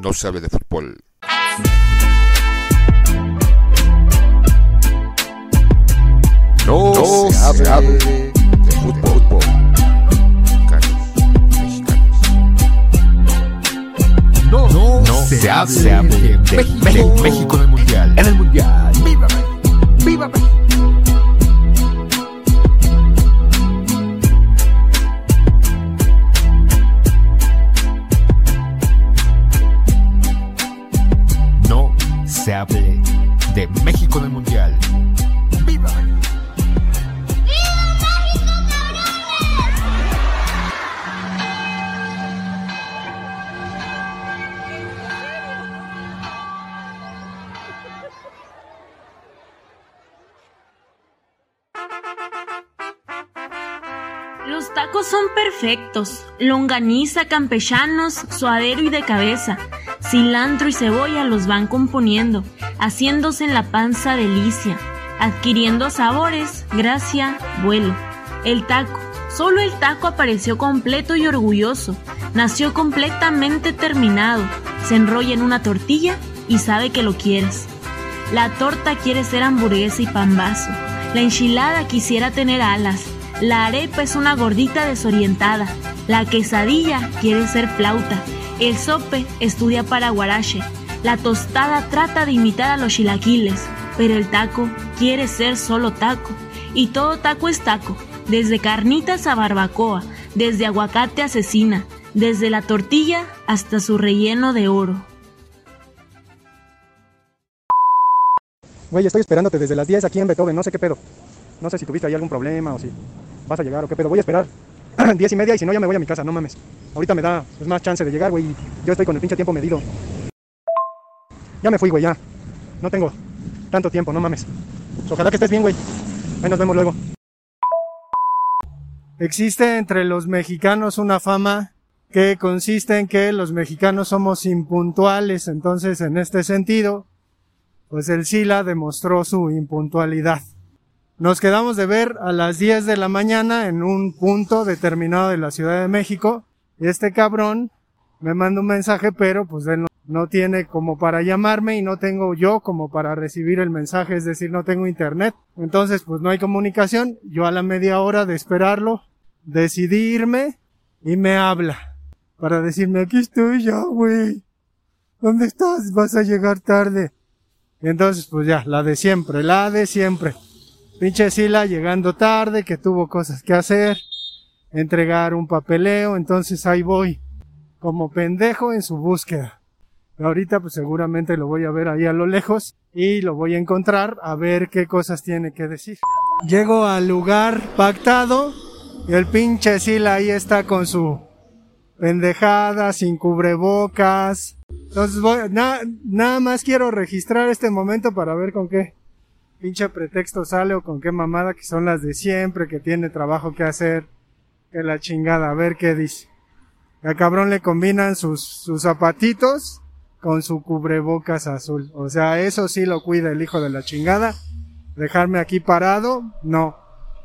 no sabe de fútbol. No, se, hable de, fútbol. No, no, se, hable, de, México, México en el Mundial. En el Mundial. ¡Viva ¡Viva México! Longaniza, campechanos, suadero y de cabeza. Cilantro y cebolla los van componiendo, haciéndose en la panza delicia, adquiriendo sabores, gracia, vuelo. El taco, solo el taco apareció completo y orgulloso, nació completamente terminado, se enrolla en una tortilla y sabe que lo quieres. La torta quiere ser hamburguesa y pambazo, la enchilada quisiera tener alas, la arepa es una gordita desorientada, la quesadilla quiere ser flauta, el sope estudia para guarache. La tostada trata de imitar a los chilaquiles, pero el taco quiere ser solo taco. Y todo taco es taco, desde carnitas a barbacoa, desde aguacate a cecina, desde la tortilla hasta su relleno de oro. Güey, estoy esperándote desde las 10 aquí en Beethoven, no sé qué pedo. No sé si tuviste ahí algún problema o si vas a llegar o qué pedo. Voy a esperar. 10 y media y si no ya me voy a mi casa, no mames. Ahorita me da pues, más chance de llegar, güey. Yo estoy con el pinche tiempo medido. Ya me fui, güey, ya. No tengo tanto tiempo, no mames. Ojalá que estés bien, güey. Ahí nos vemos luego. Existe entre los mexicanos una fama que consiste en que los mexicanos somos impuntuales, entonces en este sentido, pues el Sila demostró su impuntualidad. Nos quedamos de ver a las 10 de la mañana en un punto determinado de la Ciudad de México. Este cabrón me manda un mensaje, pero pues él no, tiene como para llamarme y no tengo yo como para recibir el mensaje, es decir, no tengo internet. Entonces pues no hay comunicación. Yo a la media hora de esperarlo decidí irme y me habla para decirme aquí estoy ya, güey. ¿Dónde estás? Vas a llegar tarde. Entonces pues ya, la de siempre, la de siempre. Pinche Sila llegando tarde, que tuvo cosas que hacer, entregar un papeleo, entonces ahí voy, como pendejo en su búsqueda. Ahorita pues seguramente lo voy a ver ahí a lo lejos y lo voy a encontrar a ver qué cosas tiene que decir. Llego al lugar pactado y el pinche Sila ahí está con su pendejada, sin cubrebocas. Entonces voy, nada más quiero registrar este momento para ver con qué pinche pretexto sale o con qué mamada que son las de siempre, que tiene trabajo que hacer, que la chingada, a ver qué dice. Al cabrón le combinan sus, sus zapatitos con su cubrebocas azul. O sea, eso sí lo cuida el hijo de la chingada. Dejarme aquí parado, no.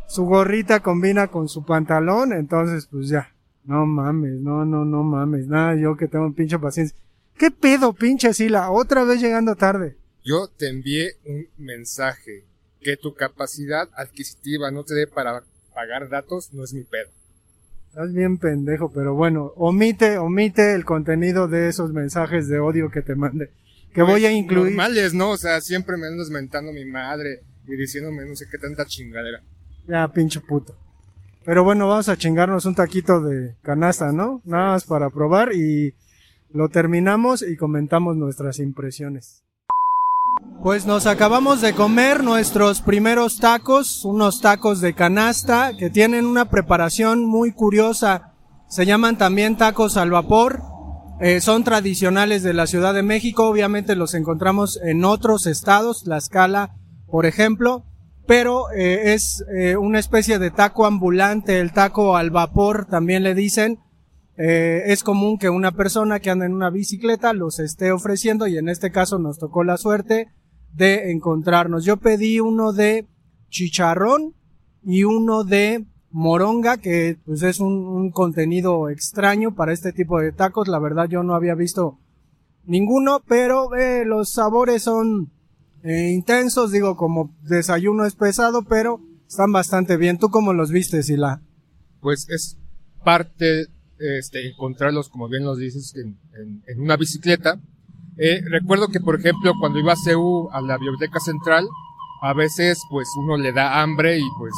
Su gorrita combina con su pantalón, entonces pues ya. No mames, no, no, no mames. Nada, yo que tengo un pinche paciencia. ¿Qué pedo, pinche Sila? Otra vez llegando tarde. Yo te envié un mensaje que tu capacidad adquisitiva no te dé para pagar datos, no es mi pedo. Estás bien pendejo, pero bueno, omite, omite el contenido de esos mensajes de odio que te mande. Que voy a incluir. Normales, ¿no? O sea, siempre me andas mentando a mi madre y diciéndome no sé qué tanta chingadera. Ya, pinche puto. Pero bueno, vamos a chingarnos un taquito de canasta, ¿no? Nada más para probar y lo terminamos y comentamos nuestras impresiones. Pues nos acabamos de comer nuestros primeros tacos, unos tacos de canasta que tienen una preparación muy curiosa. Se llaman también tacos al vapor. Eh, son tradicionales de la Ciudad de México. Obviamente los encontramos en otros estados, La Escala, por ejemplo. Pero eh, es eh, una especie de taco ambulante, el taco al vapor también le dicen. es común que una persona que anda en una bicicleta los esté ofreciendo y en este caso nos tocó la suerte de encontrarnos. Yo pedí uno de chicharrón y uno de moronga, que pues es un, contenido extraño para este tipo de tacos. La verdad yo no había visto ninguno, pero eh, los sabores son eh, intensos, digo, como desayuno es pesado, pero están bastante bien. ¿Tú cómo los viste, Sila? Pues es parte, este, encontrarlos, como bien los dices, en, en- en una bicicleta. Eh, recuerdo que, por ejemplo, cuando iba a CEU a la biblioteca central, a veces, pues, uno le da hambre y, pues,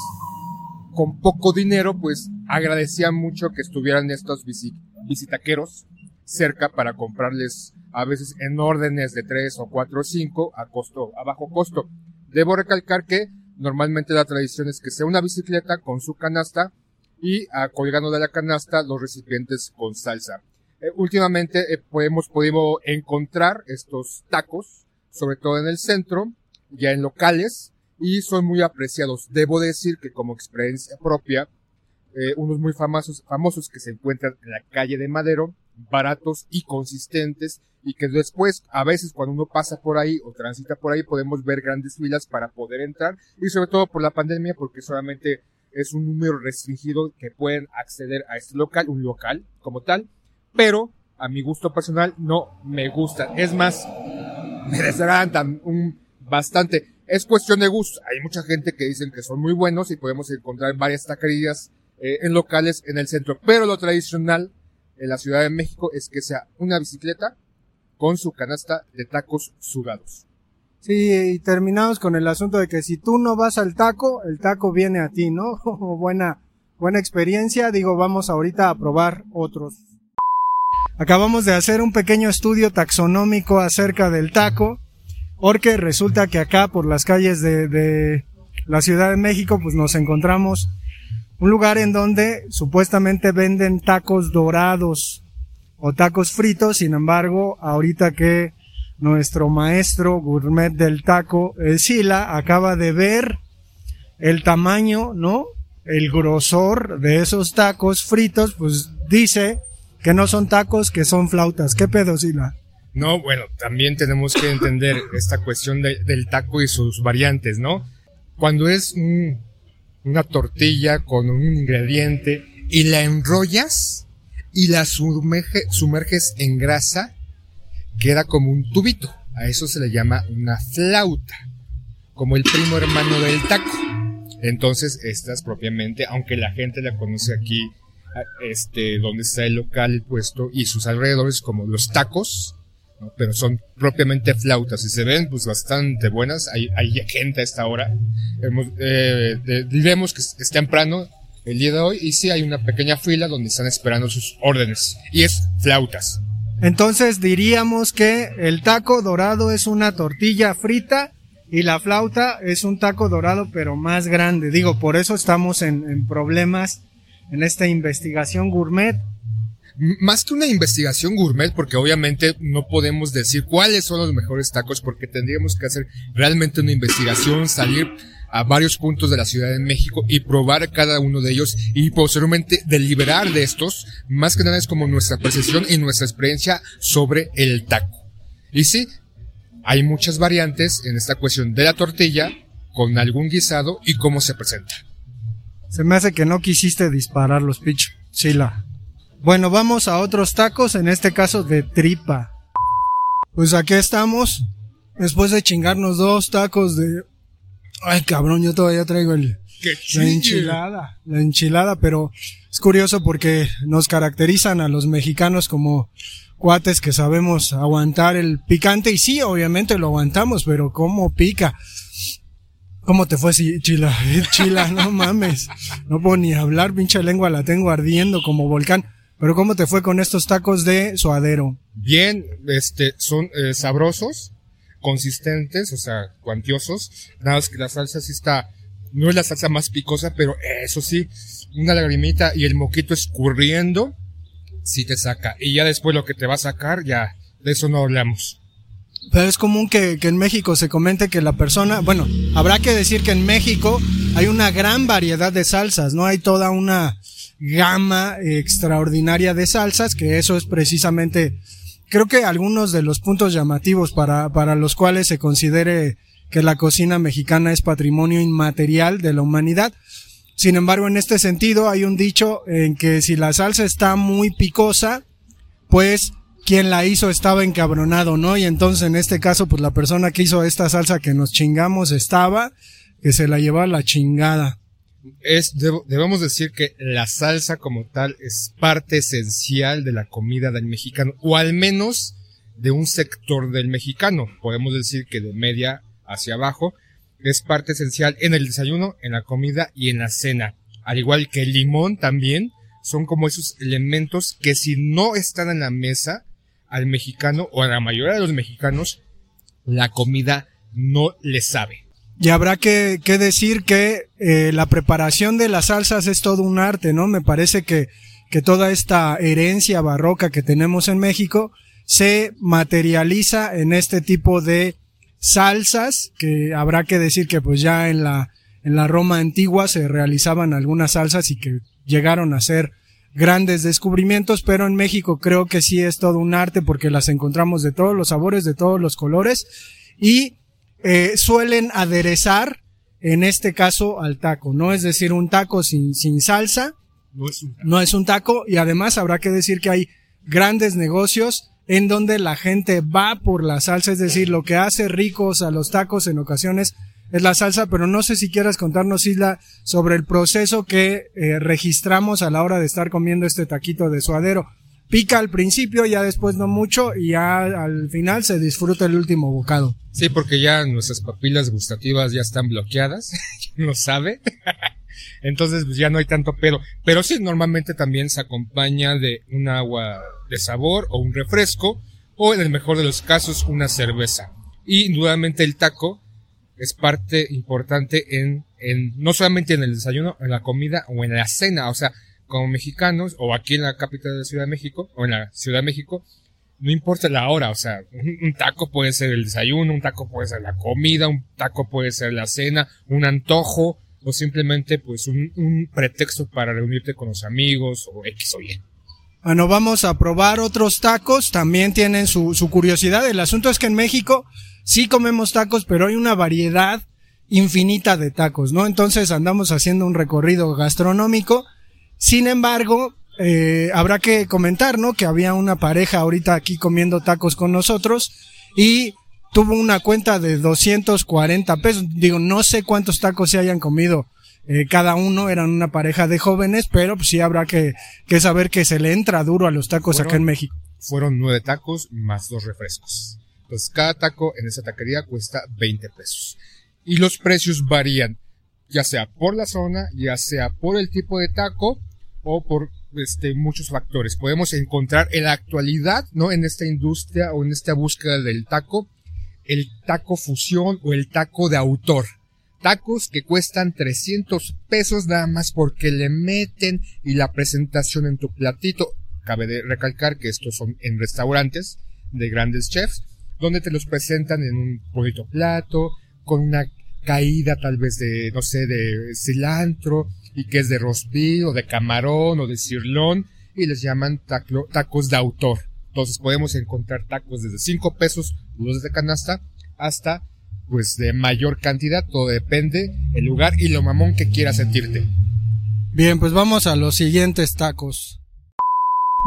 con poco dinero, pues, agradecía mucho que estuvieran estos visitaqueros cerca para comprarles, a veces en órdenes de tres o cuatro o cinco, a costo, a bajo costo. Debo recalcar que normalmente la tradición es que sea una bicicleta con su canasta y ah, colgando de la canasta los recipientes con salsa. Eh, últimamente eh, hemos podido encontrar estos tacos, sobre todo en el centro, ya en locales, y son muy apreciados. Debo decir que como experiencia propia, eh, unos muy famosos, famosos que se encuentran en la calle de Madero, baratos y consistentes, y que después, a veces cuando uno pasa por ahí o transita por ahí, podemos ver grandes filas para poder entrar, y sobre todo por la pandemia, porque solamente es un número restringido que pueden acceder a este local, un local como tal, pero a mi gusto personal no me gusta. Es más, me desagradan un, bastante. Es cuestión de gusto. Hay mucha gente que dicen que son muy buenos y podemos encontrar varias taquerías eh, en locales en el centro. Pero lo tradicional en la Ciudad de México es que sea una bicicleta con su canasta de tacos sudados. Sí, y terminamos con el asunto de que si tú no vas al taco, el taco viene a ti, ¿no? buena, buena experiencia. Digo, vamos ahorita a probar otros. Acabamos de hacer un pequeño estudio taxonómico acerca del taco, porque resulta que acá por las calles de, de la Ciudad de México, pues nos encontramos un lugar en donde supuestamente venden tacos dorados o tacos fritos, sin embargo, ahorita que nuestro maestro gourmet del taco, eh, Sila, acaba de ver el tamaño, ¿no? El grosor de esos tacos fritos, pues dice que no son tacos, que son flautas. ¿Qué pedo, Sila? No, bueno, también tenemos que entender esta cuestión de- del taco y sus variantes, ¿no? Cuando es un- una tortilla con un ingrediente y la enrollas y la sumerge- sumerges en grasa, queda como un tubito. A eso se le llama una flauta, como el primo hermano del taco. Entonces, estas propiamente, aunque la gente la conoce aquí, este, donde está el local, puesto y sus alrededores como los tacos, pero son propiamente flautas y se ven pues bastante buenas. Hay, hay gente a esta hora. Hemos, eh, de- diremos que es, temprano el día de hoy y sí hay una pequeña fila donde están esperando sus órdenes y es flautas. Entonces diríamos que el taco dorado es una tortilla frita y la flauta es un taco dorado pero más grande. Digo, por eso estamos en problemas en esta investigación gourmet. Más que una investigación gourmet, porque obviamente no podemos decir cuáles son los mejores tacos, porque tendríamos que hacer realmente una investigación, salir a varios puntos de la Ciudad de México y probar cada uno de ellos y posteriormente deliberar de estos. Más que nada es como nuestra percepción y nuestra experiencia sobre el taco. Y sí, hay muchas variantes en esta cuestión de la tortilla con algún guisado y cómo se presenta. Se me hace que no quisiste disparar los pichos. Sila. Bueno, vamos a otros tacos, en este caso de tripa. Pues aquí estamos, después de chingarnos dos tacos de... Ay, cabrón, yo todavía traigo el... ¡Qué La enchilada, la enchilada, pero es curioso porque nos caracterizan a los mexicanos como cuates que sabemos aguantar el picante y sí, obviamente lo aguantamos, pero ¿cómo pica? ¿Cómo te fue, Chila? Chila, no mames. No puedo ni hablar, pinche lengua la tengo ardiendo como volcán. Pero ¿cómo te fue con estos tacos de suadero? bien, este, son eh, sabrosos, consistentes, o sea, cuantiosos. Nada más que la salsa sí está, no es la salsa más picosa, pero eso sí, una lagrimita y el moquito escurriendo, sí te saca. Y ya después lo que te va a sacar, ya, de eso no hablamos. Pero es común que, que en México se comente que la persona, bueno, habrá que decir que en México hay una gran variedad de salsas, ¿no? Hay toda una gama extraordinaria de salsas, que eso es precisamente, creo que algunos de los puntos llamativos para, para los cuales se considere que la cocina mexicana es patrimonio inmaterial de la humanidad. Sin embargo, en este sentido hay un dicho en que si la salsa está muy picosa, pues quien la hizo estaba encabronado, ¿no? Y entonces en este caso, pues la persona que hizo esta salsa que nos chingamos estaba, que se la llevaba la chingada. Es, debemos decir que la salsa como tal es parte esencial de la comida del mexicano, o al menos de un sector del mexicano. Podemos decir que de media hacia abajo es parte esencial en el desayuno, en la comida y en la cena. Al igual que el limón también son como esos elementos que si no están en la mesa al mexicano o a la mayoría de los mexicanos, la comida no le sabe. Y habrá que, que decir que eh, la preparación de las salsas es todo un arte, ¿no? Me parece que, que toda esta herencia barroca que tenemos en México se materializa en este tipo de salsas, que habrá que decir que pues ya en la, en la Roma antigua se realizaban algunas salsas y que llegaron a ser grandes descubrimientos, pero en México creo que sí es todo un arte porque las encontramos de todos los sabores, de todos los colores y eh, suelen aderezar en este caso al taco, ¿no? Es decir, un taco sin, sin salsa No es un no es un taco y además habrá que decir que hay grandes negocios en donde la gente va por la salsa, es decir, lo que hace ricos a los tacos en ocasiones es la salsa, pero no sé si quieras contarnos, Isla, sobre el proceso que eh, registramos a la hora de estar comiendo este taquito de suadero. Pica al principio, ya después no mucho y ya al final se disfruta el último bocado. Sí, porque ya nuestras papilas gustativas ya están bloqueadas, ¿quién lo sabe? Entonces pues ya no hay tanto pedo. Pero sí, normalmente también se acompaña de un agua de sabor o un refresco o en el mejor de los casos una cerveza. Y indudablemente el taco es parte importante en, en, no solamente en el desayuno, en la comida o en la cena. O sea, como mexicanos o aquí en la capital de la Ciudad de México o en la Ciudad de México, no importa la hora, o sea, un, taco puede ser el desayuno, un taco puede ser la comida, un taco puede ser la cena, un antojo o simplemente pues un, un pretexto para reunirte con los amigos o X o Y. Bueno, vamos a probar otros tacos, también tienen su, su curiosidad. El asunto es que en México sí comemos tacos, pero hay una variedad infinita de tacos, ¿no? Entonces andamos haciendo un recorrido gastronómico. Sin embargo, eh, habrá que comentar, ¿no? Que había una pareja ahorita aquí comiendo tacos con nosotros y tuvo una cuenta de 240 pesos. Digo, no sé cuántos tacos se hayan comido eh, cada uno, eran una pareja de jóvenes, pero pues sí habrá que, que saber que se le entra duro a los tacos acá en México. Fueron nueve tacos más dos refrescos. Entonces cada taco en esa taquería cuesta 20 pesos. Y los precios varían, ya sea por la zona, ya sea por el tipo de taco o por este, muchos factores. Podemos encontrar en la actualidad, ¿no? En esta industria o en esta búsqueda del taco, el taco fusión o el taco de autor. Tacos que cuestan 300 pesos nada más porque le meten y la presentación en tu platito. Cabe de recalcar que estos son en restaurantes de grandes chefs, donde te los presentan en un bonito plato, con una caída tal vez de, no sé, de cilantro, y que es de rosbif, o de camarón, o de cirlón, y les llaman taco- tacos de autor. Entonces podemos encontrar tacos desde 5 pesos, los de canasta, hasta pues de mayor cantidad, todo depende el lugar y lo mamón que quieras sentirte. Bien, pues vamos a los siguientes tacos.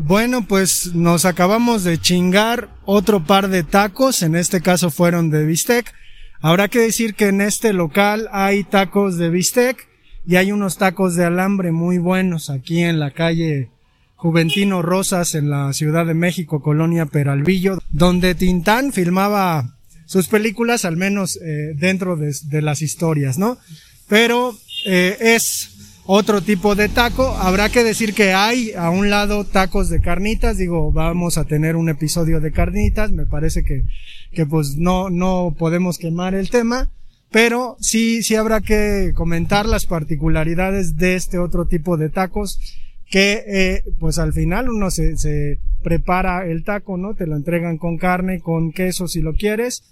Bueno, pues nos acabamos de chingar otro par de tacos, en este caso fueron de bistec. Habrá que decir que en este local hay tacos de bistec y hay unos tacos de alambre muy buenos aquí en la calle Juventino Rosas en la Ciudad de México, Colonia Peralvillo, donde Tintán filmaba sus películas, al menos eh, dentro de, de las historias, ¿no? Pero eh, es otro tipo de taco. Habrá que decir que hay a un lado tacos de carnitas. Digo, vamos a tener un episodio de carnitas. Me parece que, que pues no, no podemos quemar el tema. Pero sí, sí habrá que comentar las particularidades de este otro tipo de tacos que, eh, pues al final uno se, se prepara el taco, ¿no? Te lo entregan con carne, con queso si lo quieres.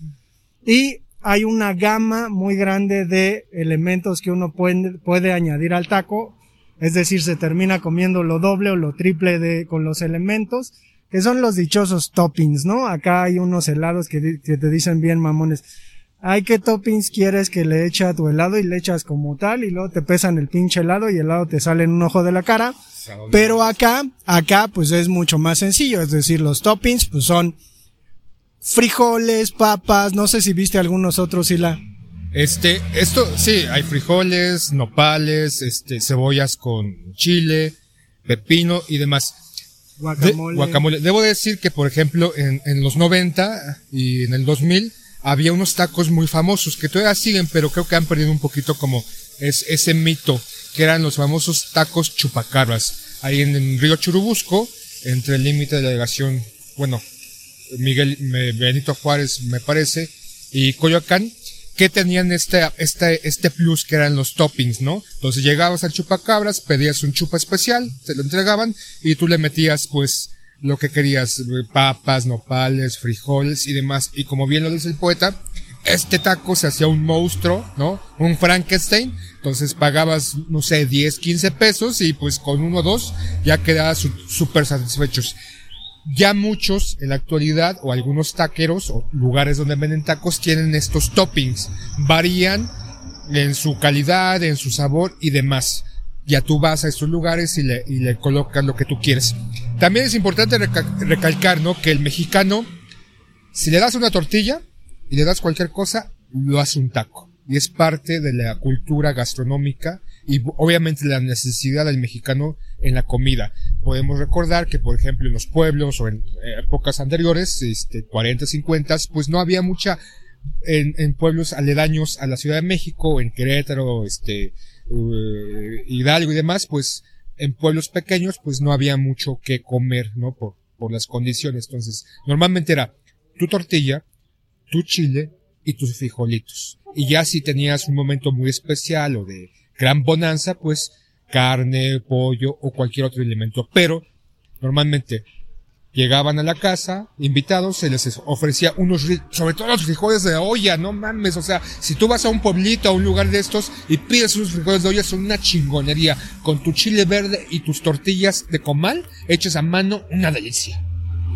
Y hay una gama muy grande de elementos que uno puede, puede añadir al taco. Es decir, se termina comiendo lo doble o lo triple de, con los elementos, que son los dichosos toppings, ¿no? Acá hay unos helados que, que te dicen bien mamones. Ay, ¿qué toppings quieres que le eche a tu helado? Y le echas como tal, y luego te pesan el pinche helado y el helado te sale en un ojo de la cara. Pero acá, acá, pues es mucho más sencillo, es decir, los toppings, pues son frijoles, papas, no sé si viste algunos otros, Sila. Este, esto, sí, hay frijoles, nopales, este, cebollas con chile, pepino y demás. De- Guacamole. guacamole. Debo decir que, por ejemplo, en, en los 90 y en el 2000 había unos tacos muy famosos que todavía siguen, pero creo que han perdido un poquito como es, ese mito, que eran los famosos tacos chupacabras. Ahí en, el río Churubusco, entre el límite de la delegación, bueno, Miguel Benito Juárez, me parece, y Coyoacán, que tenían este, este, este plus que eran los toppings, ¿no? Entonces llegabas al chupacabras, pedías un chupa especial, te lo entregaban y tú le metías pues lo que querías, eh, papas, nopales, frijoles y demás. Y como bien lo dice el poeta, este taco se hacía un monstruo, ¿no? Un Frankenstein. Entonces pagabas, no sé, 10, 15 pesos y pues con uno o dos ya quedabas súper satisfechos. Ya muchos en la actualidad o algunos taqueros o lugares donde venden tacos tienen estos toppings. Varían en su calidad, en su sabor y demás. Ya tú vas a estos lugares y le, y le colocas lo que tú quieres. También es importante reca- recalcar, ¿no? Que el mexicano, si le das una tortilla y le das cualquier cosa, lo hace un taco. Y es parte de la cultura gastronómica y obviamente la necesidad del mexicano en la comida. Podemos recordar que, por ejemplo, en los pueblos o en eh, épocas anteriores, este, 40, 50, pues no había mucha, en, pueblos aledaños a la Ciudad de México, en Querétaro, este, eh, Hidalgo y demás, pues en pueblos pequeños, pues no había mucho que comer, ¿no? Por, por las condiciones. Entonces, normalmente era tu tortilla, tu chile y tus frijolitos. Y ya si tenías un momento muy especial o de gran bonanza, pues carne, pollo o cualquier otro elemento. Pero normalmente llegaban a la casa, invitados, se les ofrecía unos, sobre todo los frijoles de olla, no mames, o sea, si tú vas a un pueblito, a un lugar de estos y pides unos frijoles de olla, son una chingonería, con tu chile verde y tus tortillas de comal hechas a mano, una delicia.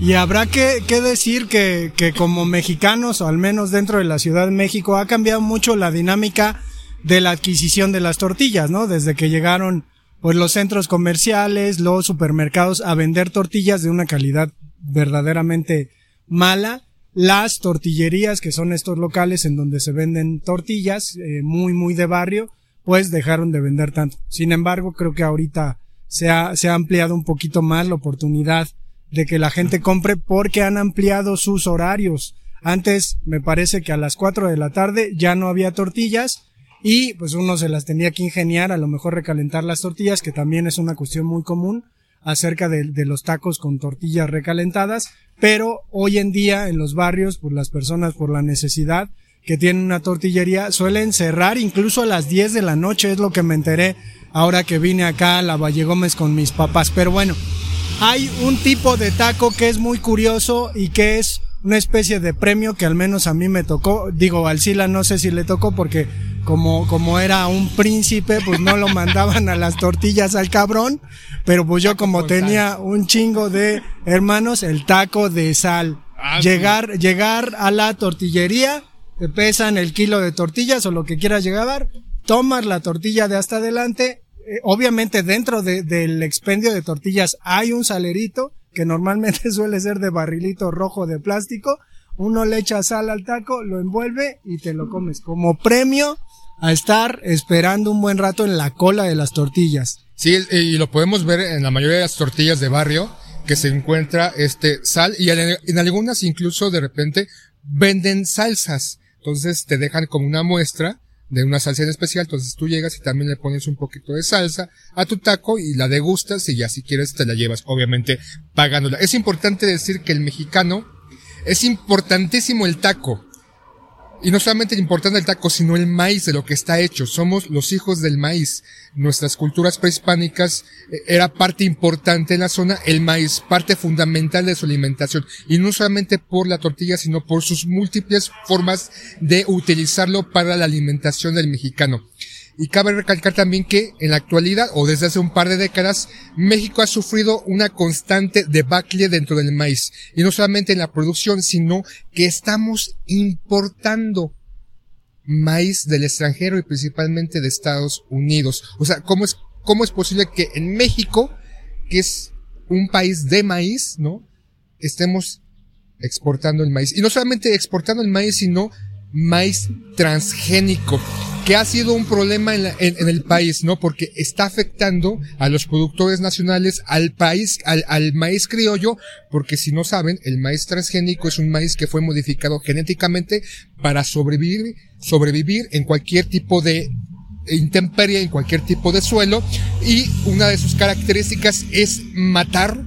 Y habrá que, que decir que, que como mexicanos, o al menos dentro de la Ciudad de México, ha cambiado mucho la dinámica de la adquisición de las tortillas, ¿no? Desde que llegaron pues los centros comerciales, los supermercados a vender tortillas de una calidad verdaderamente mala, las tortillerías, que son estos locales en donde se venden tortillas, eh, muy, muy de barrio, pues dejaron de vender tanto. Sin embargo, creo que ahorita se ha, se ha ampliado un poquito más la oportunidad de que la gente compre porque han ampliado sus horarios. Antes me parece que a las 4 de la tarde ya no había tortillas y pues uno se las tenía que ingeniar, a lo mejor recalentar las tortillas, que también es una cuestión muy común acerca de, de los tacos con tortillas recalentadas, pero hoy en día en los barrios, pues las personas por la necesidad que tienen una tortillería suelen cerrar incluso a las 10 de la noche, es lo que me enteré ahora que vine acá a la Valle Gómez con mis papás. Pero bueno, hay un tipo de taco que es muy curioso y que es una especie de premio que al menos a mí me tocó. Digo, al Sila no sé si le tocó porque como, como era un príncipe, pues no lo mandaban a las tortillas al cabrón. Pero pues yo como tenía un chingo de hermanos, el taco de sal. Ah, sí. Llegar, llegar a la tortillería, te pesan el kilo de tortillas o lo que quieras llegar, tomas la tortilla de hasta adelante, eh, obviamente dentro de- del expendio de tortillas hay un salerito que normalmente suele ser de barrilito rojo de plástico. Uno le echa sal al taco, lo envuelve y te lo comes como premio a estar esperando un buen rato en la cola de las tortillas. Sí, y lo podemos ver en la mayoría de las tortillas de barrio, que se encuentra este sal, y en, en algunas incluso de repente venden salsas. Entonces te dejan como una muestra de una salsa en especial, entonces tú llegas y también le pones un poquito de salsa a tu taco y la degustas y ya si quieres te la llevas, obviamente pagándola. Es importante decir que el mexicano es importantísimo el taco. Y no solamente importante el taco, sino el maíz de lo que está hecho. Somos los hijos del maíz. Nuestras culturas prehispánicas eh, era parte importante en la zona, el maíz, parte fundamental de su alimentación. Y no solamente por la tortilla, sino por sus múltiples formas de utilizarlo para la alimentación del mexicano. Y cabe recalcar también que en la actualidad, o desde hace un par de décadas, México ha sufrido una constante debacle dentro del maíz. Y no solamente en la producción, sino que estamos importando maíz del extranjero y principalmente de Estados Unidos. O sea, ¿cómo es, cómo es posible que en México, que es un país de maíz, ¿no? Estemos exportando el maíz. Y no solamente exportando el maíz, sino maíz transgénico, que ha sido un problema en, la- en- el país, ¿no? Porque está afectando a los productores nacionales, al país, al, al maíz criollo, porque si no saben, el maíz transgénico es un maíz que fue modificado genéticamente para sobrevivir, sobrevivir en cualquier tipo de intemperie, en cualquier tipo de suelo, y una de sus características es matar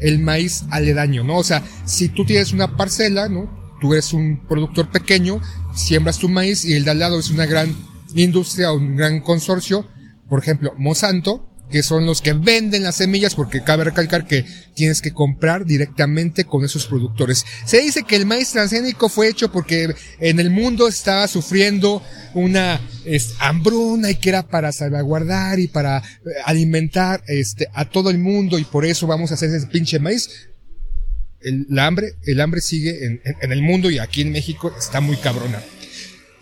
el maíz aledaño, ¿no? O sea, si tú tienes una parcela, ¿no? Tú eres un productor pequeño, siembras tu maíz y el de al lado es una gran industria un gran consorcio, por ejemplo, Monsanto, que son los que venden las semillas, porque cabe recalcar que tienes que comprar directamente con esos productores. Se dice que el maíz transgénico fue hecho porque en el mundo estaba sufriendo una hambruna y que era para salvaguardar y para eh, alimentar este, a todo el mundo y por eso vamos a hacer ese pinche maíz. El, hambre, el hambre sigue en, en- en el mundo y aquí en México está muy cabrona.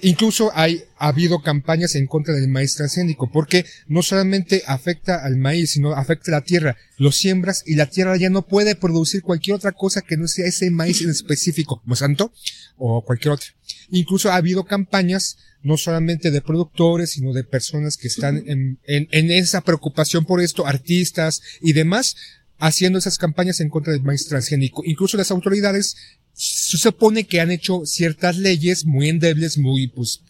Incluso hay, ha habido campañas en contra del maíz transgénico, porque no solamente afecta al maíz, sino afecta a la tierra. Lo siembras y la tierra ya no puede producir cualquier otra cosa que no sea ese maíz en específico, Monsanto o cualquier otra. Incluso ha habido campañas, no solamente de productores, sino de personas que están en, en, en esa preocupación por esto, artistas y demás, haciendo esas campañas en contra del maíz transgénico. Incluso las autoridades se supone que han hecho ciertas leyes muy endebles, muy, pues,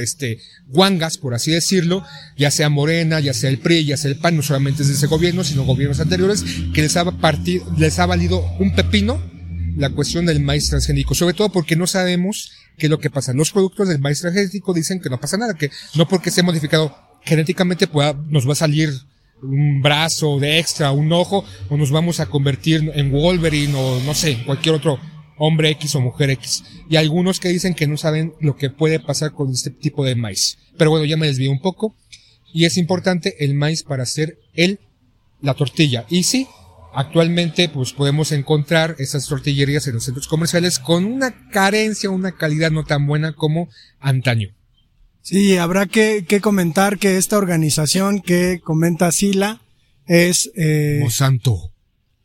este, guangas, por así decirlo, ya sea Morena, ya sea el PRI, ya sea el PAN, no solamente es de ese gobierno, sino gobiernos anteriores, que les ha valido un pepino la cuestión del maíz transgénico, sobre todo porque no sabemos qué es lo que pasa. Los productos del maíz transgénico dicen que no pasa nada, que no porque sea modificado genéticamente pueda, nos va a salir un brazo de extra, un ojo, o nos vamos a convertir en Wolverine o no sé, cualquier otro hombre X o mujer X. Y algunos que dicen que no saben lo que puede pasar con este tipo de maíz. Pero bueno, ya me desvío un poco. Y es importante el maíz para hacer el, la tortilla. Y sí, actualmente pues podemos encontrar esas tortillerías en los centros comerciales con una carencia, una calidad no tan buena como antaño. Sí, habrá que, que comentar que esta organización que comenta Sila es... Eh, Monsanto.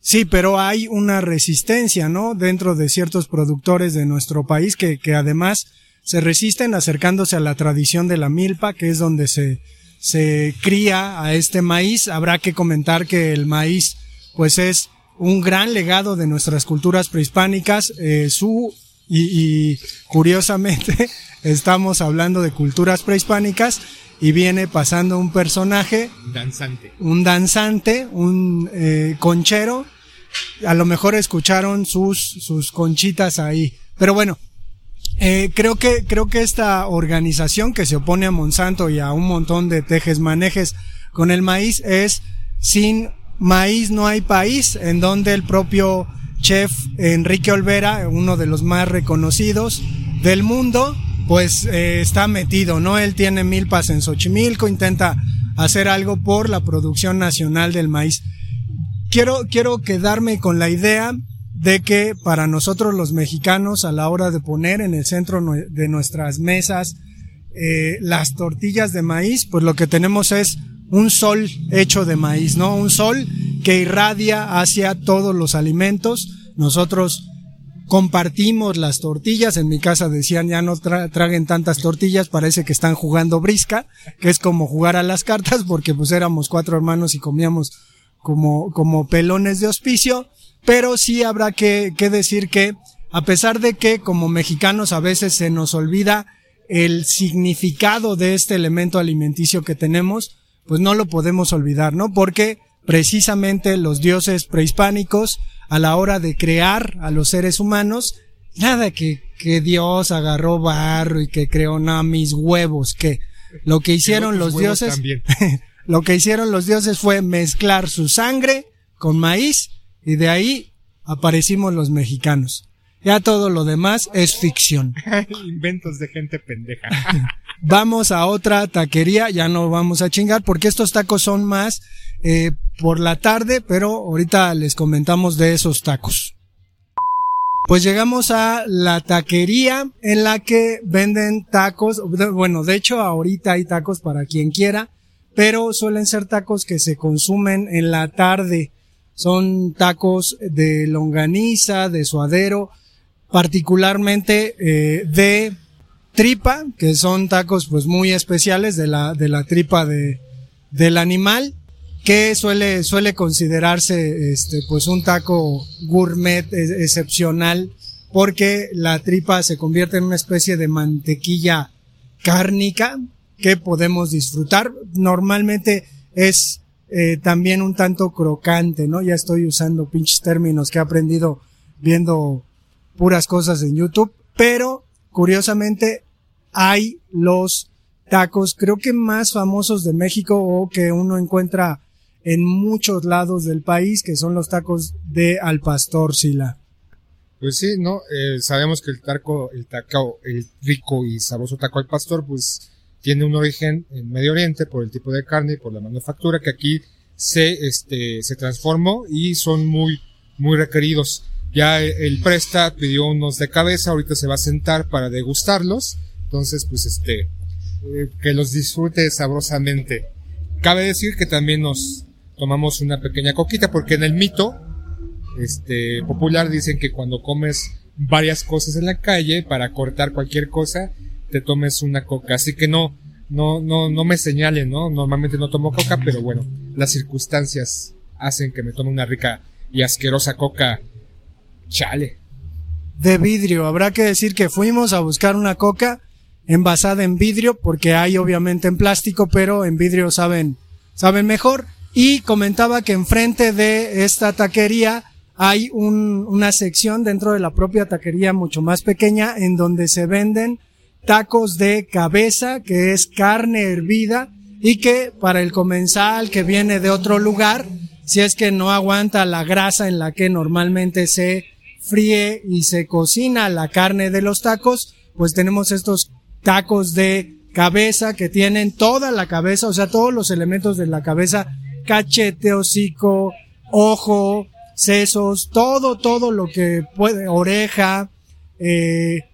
Sí, pero hay una resistencia, ¿no? Dentro de ciertos productores de nuestro país que, que además se resisten acercándose a la tradición de la milpa, que es donde se, se cría a este maíz. Habrá que comentar que el maíz, pues es un gran legado de nuestras culturas prehispánicas. Eh, su, y, y curiosamente, estamos hablando de culturas prehispánicas y viene pasando un personaje Danzante. un danzante, un eh, conchero. A lo mejor escucharon sus, sus conchitas ahí. Pero bueno, eh, creo que, creo que esta organización que se opone a Monsanto y a un montón de tejes manejes con el maíz es sin maíz no hay país, en donde el propio chef Enrique Olvera, uno de los más reconocidos del mundo, pues eh, está metido, ¿no? Él tiene milpas en Xochimilco, intenta hacer algo por la producción nacional del maíz. Quiero, quiero quedarme con la idea de que para nosotros los mexicanos a la hora de poner en el centro de nuestras mesas eh, las tortillas de maíz, pues lo que tenemos es un sol hecho de maíz, ¿no? Un sol que irradia hacia todos los alimentos. Nosotros compartimos las tortillas. En mi casa decían ya no tra- traguen tantas tortillas, parece que están jugando brisca, que es como jugar a las cartas, porque pues éramos cuatro hermanos y comíamos como, como pelones de hospicio. Pero sí habrá que, que decir que, a pesar de que como mexicanos a veces se nos olvida el significado de este elemento alimenticio que tenemos, pues no lo podemos olvidar, ¿no? Porque precisamente los dioses prehispánicos, a la hora de crear a los seres humanos, nada que, que Dios agarró barro y que creó nada, mis huevos, que lo que hicieron los dioses, lo que hicieron los dioses fue mezclar su sangre con maíz y de ahí aparecimos los mexicanos. Ya todo lo demás es ficción. Inventos de gente pendeja. Vamos a otra taquería, ya no vamos a chingar porque estos tacos son más eh, por la tarde, pero ahorita les comentamos de esos tacos. pues llegamos a la taquería en la que venden tacos. Bueno, de hecho ahorita hay tacos para quien quiera, pero suelen ser tacos que se consumen en la tarde. Son tacos de longaniza, de suadero, particularmente eh, de tripa, que son tacos pues muy especiales de la, de la tripa de, del animal, que suele, suele considerarse este, pues un taco gourmet e- excepcional, porque la tripa se convierte en una especie de mantequilla cárnica que podemos disfrutar. Normalmente es eh, también un tanto crocante, ¿no? Ya estoy usando pinches términos que he aprendido viendo puras cosas en YouTube, pero curiosamente hay los tacos, creo que más famosos de México o que uno encuentra en muchos lados del país, que son los tacos de al pastor Sila. Pues sí, ¿no? Eh, sabemos que el taco, el taco, el rico y sabroso taco al pastor, pues tiene un origen en Medio Oriente por el tipo de carne y por la manufactura que aquí se, este, se transformó y son muy, muy requeridos. Ya el Presta pidió unos de cabeza, ahorita se va a sentar para degustarlos. Entonces, pues este, eh, que los disfrute sabrosamente. Cabe decir que también nos tomamos una pequeña coquita porque en el mito, este, popular dicen que cuando comes varias cosas en la calle para cortar cualquier cosa, te tomes una coca. Así que no, no, no, no me señalen, ¿no? Normalmente no tomo coca, pero bueno, las circunstancias hacen que me tome una rica y asquerosa coca. Chale. De vidrio, habrá que decir que fuimos a buscar una coca envasada en vidrio, porque hay obviamente en plástico, pero en vidrio saben, saben mejor. Y comentaba que enfrente de esta taquería hay un, una sección dentro de la propia taquería mucho más pequeña en donde se venden tacos de cabeza, que es carne hervida y que para el comensal que viene de otro lugar, si es que no aguanta la grasa en la que normalmente se fríe y se cocina la carne de los tacos, pues tenemos estos tacos de cabeza que tienen toda la cabeza, o sea, todos los elementos de la cabeza, cachete, hocico, ojo, sesos, todo, todo lo que puede, oreja, eh,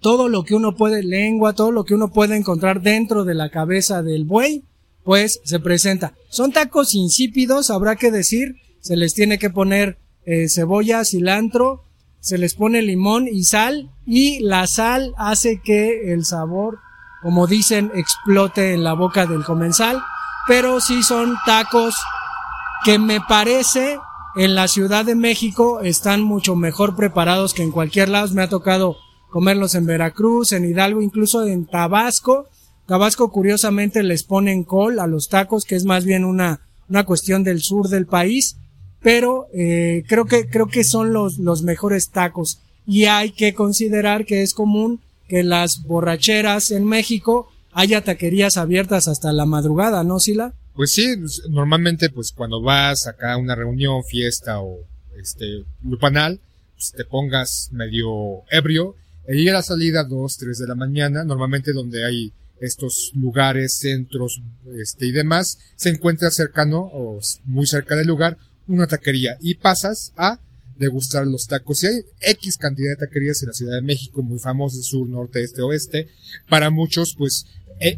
todo lo que uno puede, lengua, todo lo que uno puede encontrar dentro de la cabeza del buey, pues se presenta. Son tacos insípidos, habrá que decir, se les tiene que poner eh, cebolla, cilantro, se les pone limón y sal y la sal hace que el sabor, como dicen, explote en la boca del comensal, pero sí son tacos que me parece en la Ciudad de México están mucho mejor preparados que en cualquier lado. Me ha tocado comerlos en Veracruz, en Hidalgo, incluso en Tabasco. Tabasco curiosamente les ponen col a los tacos, que es más bien una, una cuestión del sur del país, pero eh, creo que creo que son los, los mejores tacos y hay que considerar que es común que las borracheras en México haya taquerías abiertas hasta la madrugada, ¿no, Sila? Pues sí, normalmente pues cuando vas acá a una reunión, fiesta o este lupanal, pues te pongas medio ebrio y a la salida dos, tres de la mañana, normalmente donde hay estos lugares, centros, este y demás, se encuentra cercano o muy cerca del lugar una taquería y pasas a degustar los tacos. Y hay X cantidad de taquerías en la Ciudad de México, muy famosas, sur, norte, este, oeste. Para muchos, pues,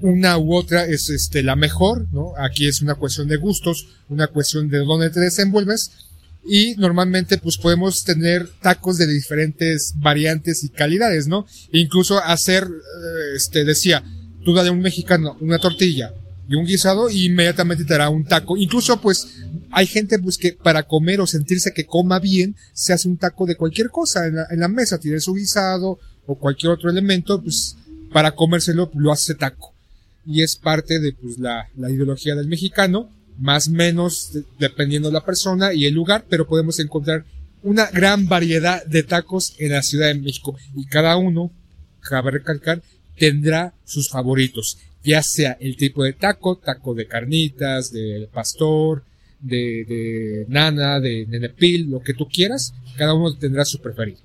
una u otra es este, la mejor, ¿no? Aquí es una cuestión de gustos, una cuestión de dónde te desenvuelves. Y normalmente, pues, podemos tener tacos de diferentes variantes y calidades, ¿no? incluso hacer, este, decía, tú dale a un mexicano una tortilla, y un guisado y inmediatamente te dará un taco. Incluso pues hay gente pues que para comer o sentirse que coma bien se hace un taco de cualquier cosa en la, mesa, tiene su guisado o cualquier otro elemento pues para comérselo lo hace taco. Y es parte de pues la, la ideología del mexicano, más menos de, dependiendo de la persona y el lugar, pero podemos encontrar una gran variedad de tacos en la Ciudad de México y cada uno, cabe recalcar, tendrá sus favoritos ya sea el tipo de taco, taco de carnitas, de pastor, de, de nana, de nenepil, lo que tú quieras, cada uno tendrá su preferido.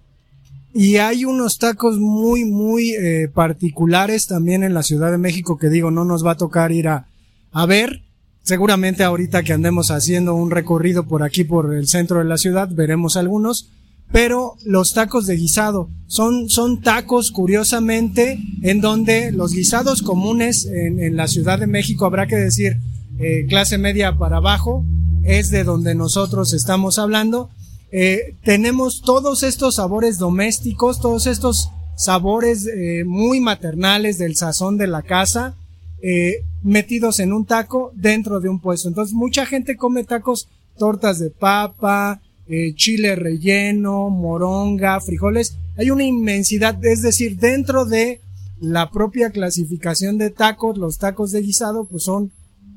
Y hay unos tacos muy, muy eh, particulares también en la Ciudad de México que digo, no nos va a tocar ir a, a ver. Seguramente ahorita que andemos haciendo un recorrido por aquí, por el centro de la ciudad, veremos algunos. pero los tacos de guisado son, son tacos curiosamente en donde los guisados comunes en, en la Ciudad de México, habrá que decir eh, clase media para abajo, es de donde nosotros estamos hablando. Eh, tenemos todos estos sabores domésticos, todos estos sabores eh, muy maternales del sazón de la casa, eh, metidos en un taco dentro de un puesto. Entonces mucha gente come tacos, tortas de papa, eh, chile relleno, moronga, frijoles. Hay una inmensidad, es decir, dentro de la propia clasificación de tacos, los tacos de guisado, pues son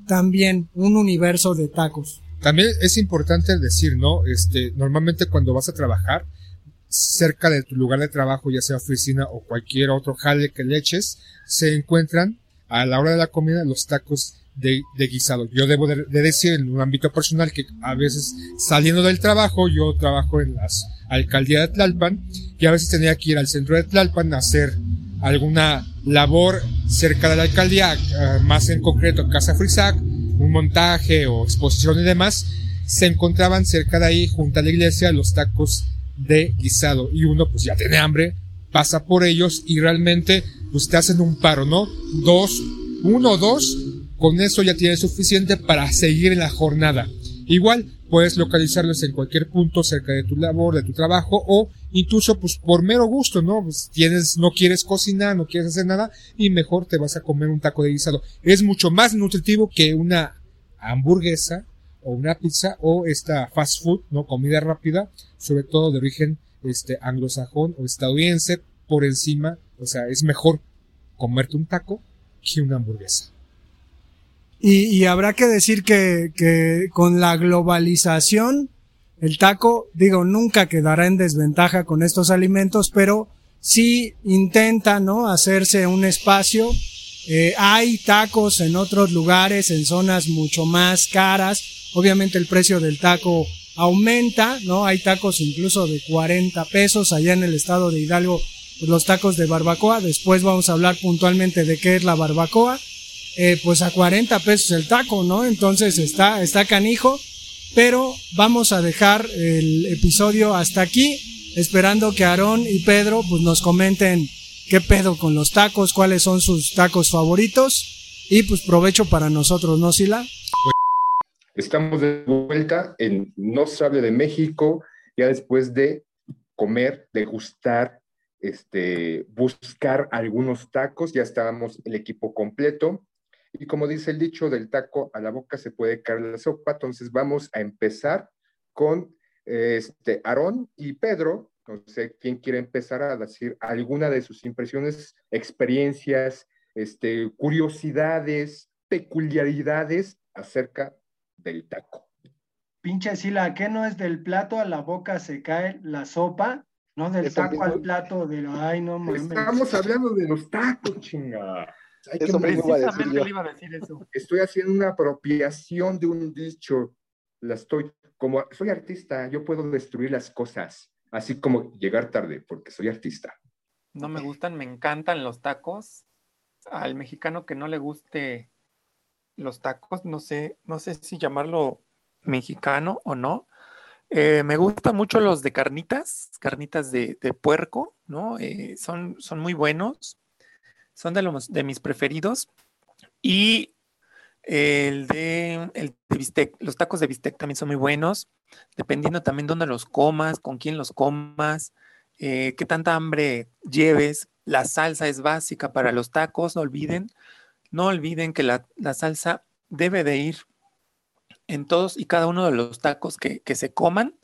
también un universo de tacos. También es importante decir, ¿no? Este, normalmente cuando vas a trabajar, cerca de tu lugar de trabajo, ya sea oficina o cualquier otro jale que le eches, se encuentran a la hora de la comida los tacos de, guisado. Yo debo de, de, decir en un ámbito personal que a veces saliendo del trabajo, yo trabajo en las alcaldía de Tlalpan y a veces tenía que ir al centro de Tlalpan a hacer alguna labor cerca de la alcaldía, uh, más en concreto Casa Frisac, un montaje o exposición y demás, se encontraban cerca de ahí, junto a la iglesia, los tacos de guisado. Y uno pues ya tiene hambre, pasa por ellos y realmente pues te hacen un paro, ¿no? Dos, uno dos, con eso ya tienes suficiente para seguir en la jornada. Igual puedes localizarlos en cualquier punto cerca de tu labor, de tu trabajo o incluso pues por mero gusto, ¿no? Pues tienes, no quieres cocinar, no quieres hacer nada y mejor te vas a comer un taco de guisado. Es mucho más nutritivo que una hamburguesa o una pizza o esta fast food, ¿no? Comida rápida, sobre todo de origen este anglosajón o estadounidense por encima, o sea, es mejor comerte un taco que una hamburguesa. Y, y habrá que decir que, que con la globalización, el taco, digo, nunca quedará en desventaja con estos alimentos, pero sí intenta, ¿no? Hacerse un espacio. Eh, hay tacos en otros lugares, en zonas mucho más caras. Obviamente el precio del taco aumenta, ¿no? Hay tacos incluso de 40 pesos allá en el estado de Hidalgo, los tacos de barbacoa. Después vamos a hablar puntualmente de qué es la barbacoa. Eh, pues a 40 pesos el taco, ¿no? Entonces está, está canijo. Pero vamos a dejar el episodio hasta aquí, esperando que Aarón y Pedro pues nos comenten qué pedo con los tacos, cuáles son sus tacos favoritos. Y pues provecho para nosotros, ¿no, Sila? Estamos de vuelta en No se hable de México, ya después de comer, degustar, este, buscar algunos tacos, ya estábamos el equipo completo. Y como dice el dicho, del taco a la boca se puede caer la sopa, entonces vamos a empezar con este, Aarón y Pedro. No sé quién quiere empezar a decir alguna de sus impresiones, experiencias, este, curiosidades, peculiaridades acerca del taco. Pinche Sila, ¿qué no es del plato a la boca se cae la sopa? No del taco al plato de ay no mames. Estamos hablando de los tacos, chinga. Hay Eso mismo iba a decir Precisamente yo. le iba a decir eso. estoy haciendo una apropiación de un dicho. La estoy, como soy artista, yo puedo destruir las cosas, así como llegar tarde, porque soy artista. No me gustan, me encantan los tacos. Al mexicano que no le guste los tacos, no sé, no sé si llamarlo mexicano o no. Eh, me gustan mucho los de carnitas, carnitas de, de puerco, ¿no? Eh, son, son muy buenos, son de, los, de mis preferidos. Y el de, el bistec, los tacos de bistec también son muy buenos, dependiendo también dónde los comas, con quién los comas, eh, qué tanta hambre lleves. La salsa es básica para los tacos, no olviden, no olviden que la, la salsa debe de ir en todos y cada uno de los tacos que, que se coman,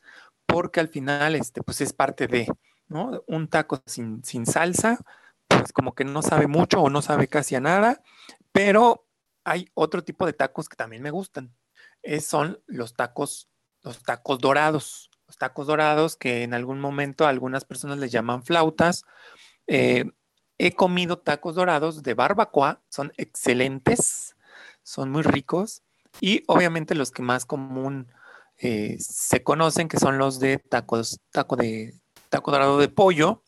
porque al final este, pues es parte de, ¿no? Un taco sin, sin salsa, pues como que no sabe mucho o no sabe casi a nada, pero hay otro tipo de tacos que también me gustan. Es- son los tacos, los tacos dorados. Los tacos dorados que en algún momento algunas personas les llaman flautas. Eh, he comido tacos dorados de barbacoa, son excelentes, son muy ricos. Y obviamente los que más común eh, se conocen, que son los de tacos, taco de taco dorado de pollo.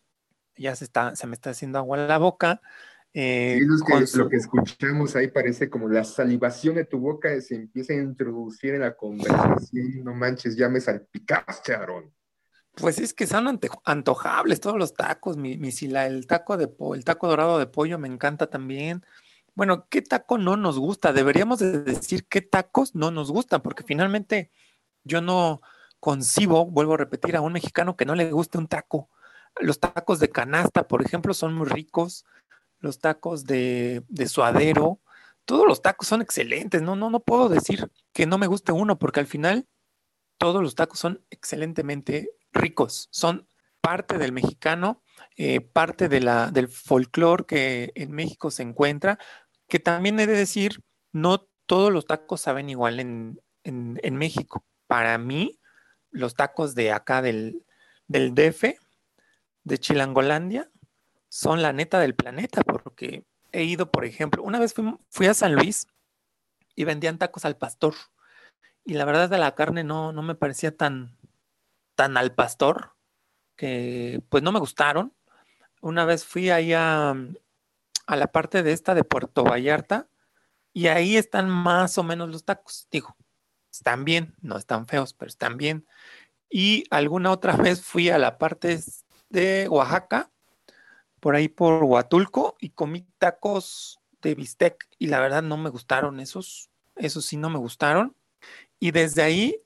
Ya se está, se me está haciendo agua en la boca. eh, Sí, los que- con su- lo que escuchamos ahí parece como la salivación de tu boca se empieza a introducir en la conversación. No manches, ya me salpicaste, Aarón. Pues es que son antojables todos los tacos, mi, mi el taco de el taco dorado de pollo me encanta también. Bueno, ¿qué taco no nos gusta? Deberíamos de decir qué tacos no nos gustan, porque finalmente yo no concibo, vuelvo a repetir, a un mexicano que no le guste un taco. Los tacos de canasta, por ejemplo, son muy ricos. Los tacos de, de suadero, todos los tacos son excelentes. No, no, no puedo decir que no me guste uno, porque al final todos los tacos son excelentemente ricos. Son parte del mexicano, eh, parte de la, del folclore que en México se encuentra, que también he de decir, no todos los tacos saben igual en, en, México. Para mí, los tacos de acá del, del DF, de Chilangolandia, son la neta del planeta, porque he ido, por ejemplo, una vez fui, fui a San Luis y vendían tacos al pastor. Y la verdad de la carne no, no me parecía tan, tan al pastor que pues no me gustaron. Una vez fui ahí a, a la parte de esta de Puerto Vallarta y ahí están más o menos los tacos. Digo, están bien, no están feos, pero están bien. Y alguna otra vez fui a la parte de Oaxaca, por ahí por Huatulco, y comí tacos de bistec y la verdad no me gustaron esos, esos sí no me gustaron. Y desde ahí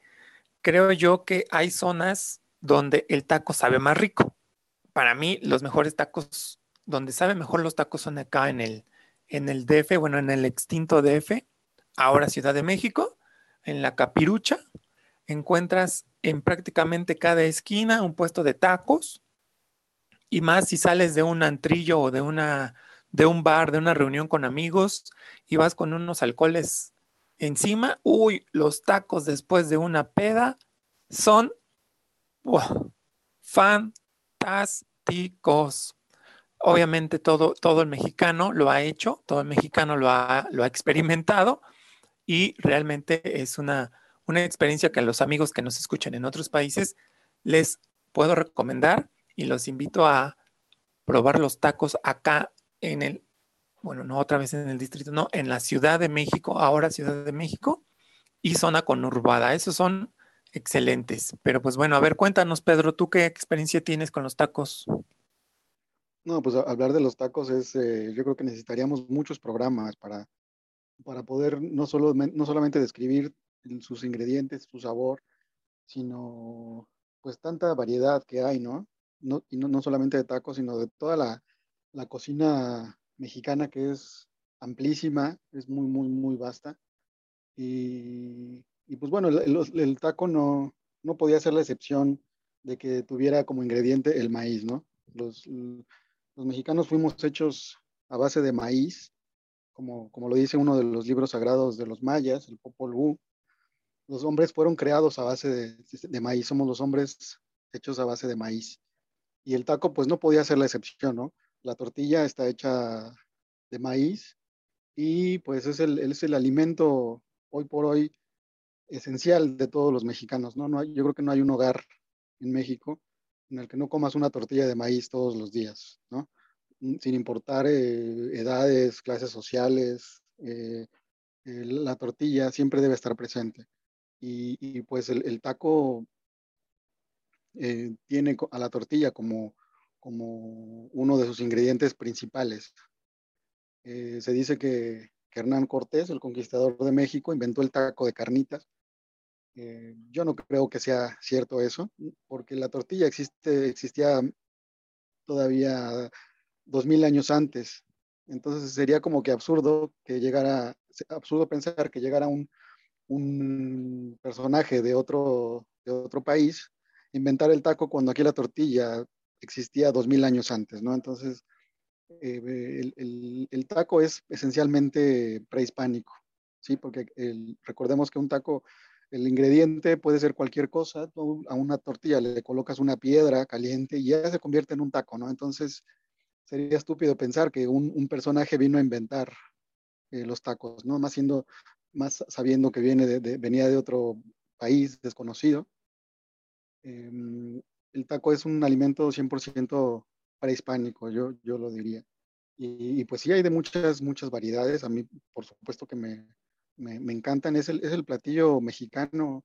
creo yo que hay zonas donde el taco sabe más rico. Para mí, los mejores tacos, donde sabe mejor los tacos son acá en el, en el DF, bueno, en el extinto DF, ahora Ciudad de México, en la Capirucha, encuentras en prácticamente cada esquina un puesto de tacos y más si sales de un antrillo o de una de un bar, de una reunión con amigos y vas con unos alcoholes encima, uy, los tacos después de una peda son fantásticos. Obviamente todo, todo el mexicano lo ha hecho, todo el mexicano lo ha, lo ha experimentado y realmente es una, una experiencia que a los amigos que nos escuchan en otros países les puedo recomendar y los invito a probar los tacos acá en el bueno, no otra vez en el distrito, no, en la Ciudad de México, ahora Ciudad de México, y zona conurbada. Esos son excelentes. Pero pues bueno, a ver, cuéntanos, Pedro, ¿tú qué experiencia tienes con los tacos? No, pues hablar de los tacos es, eh, yo creo que necesitaríamos muchos programas para, para poder no, solo, no solamente describir sus ingredientes, su sabor, sino pues tanta variedad que hay, ¿no? No y no, no solamente de tacos, sino de toda la, la cocina mexicana que es amplísima, es muy, muy, muy vasta. Y, pues bueno, el, taco no, no podía ser la excepción de que tuviera como ingrediente el maíz, ¿no? Los, los mexicanos fuimos hechos a base de maíz, como, como lo dice uno de los libros sagrados de los mayas, el Popol Vuh. Los hombres fueron creados a base de, de maíz, somos los hombres hechos a base de maíz. Y el taco pues no podía ser la excepción, ¿no? La tortilla está hecha de maíz y pues es el, es el alimento hoy por hoy esencial de todos los mexicanos, ¿no? no yo creo que no hay un hogar en México en el que no comas una tortilla de maíz todos los días, ¿no? Mm, sin importar eh, edades, clases sociales, eh, la tortilla siempre debe estar presente. Y, pues el, taco eh, tiene a la tortilla como como uno de sus ingredientes principales. Eh, se dice que, Hernán Cortés, el conquistador de México, inventó el taco de carnitas. Eh, yo no creo que sea cierto eso, porque la tortilla existe, existía todavía dos mil años antes. Entonces sería como que absurdo que llegara, absurdo pensar que llegara un, un personaje de otro, de otro país, inventar el taco cuando aquí la tortilla existía dos mil años antes, ¿no? Entonces, eh, el, taco es esencialmente prehispánico, ¿sí? Porque recordemos que un taco, el ingrediente puede ser cualquier cosa, tú a una tortilla le colocas una piedra caliente y ya se convierte en un taco, ¿no? Entonces, sería estúpido pensar que un, personaje vino a inventar eh, los tacos, ¿no? Más siendo, más sabiendo que viene venía de otro país desconocido. Em, el taco es un alimento 100% prehispánico, yo, yo lo diría. Y, pues sí, hay de muchas, muchas variedades. A mí, por supuesto que me, me, encantan. Es el, es el platillo mexicano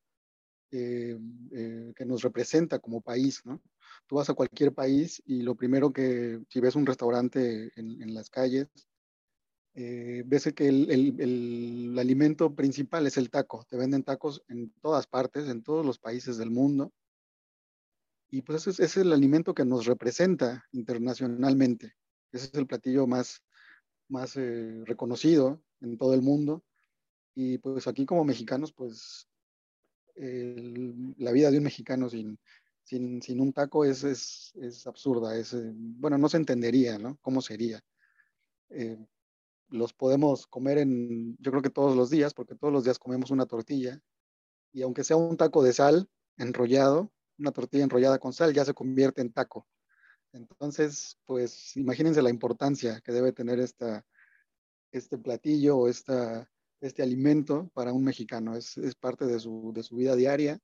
eh, eh, que nos representa como país, ¿no? Tú vas a cualquier país y lo primero que, si ves un restaurante en, las calles, eh, ves que el, el, el, alimento principal es el taco. Te venden tacos en todas partes, en todos los países del mundo. Y pues ese es, el alimento que nos representa internacionalmente. Ese es el platillo más, más eh, reconocido en todo el mundo. Y pues aquí como mexicanos, pues la vida de un mexicano sin, sin, sin un taco es, es, es absurda. Es, eh, bueno, no se entendería, ¿no? ¿Cómo sería? Eh, los podemos comer en, yo creo que todos los días, porque todos los días comemos una tortilla. Y aunque sea un taco de sal enrollado, una tortilla enrollada con sal ya se convierte en taco. Entonces, pues imagínense la importancia que debe tener esta, este platillo o esta, este alimento para un mexicano. Es, es parte de su, de su, vida diaria.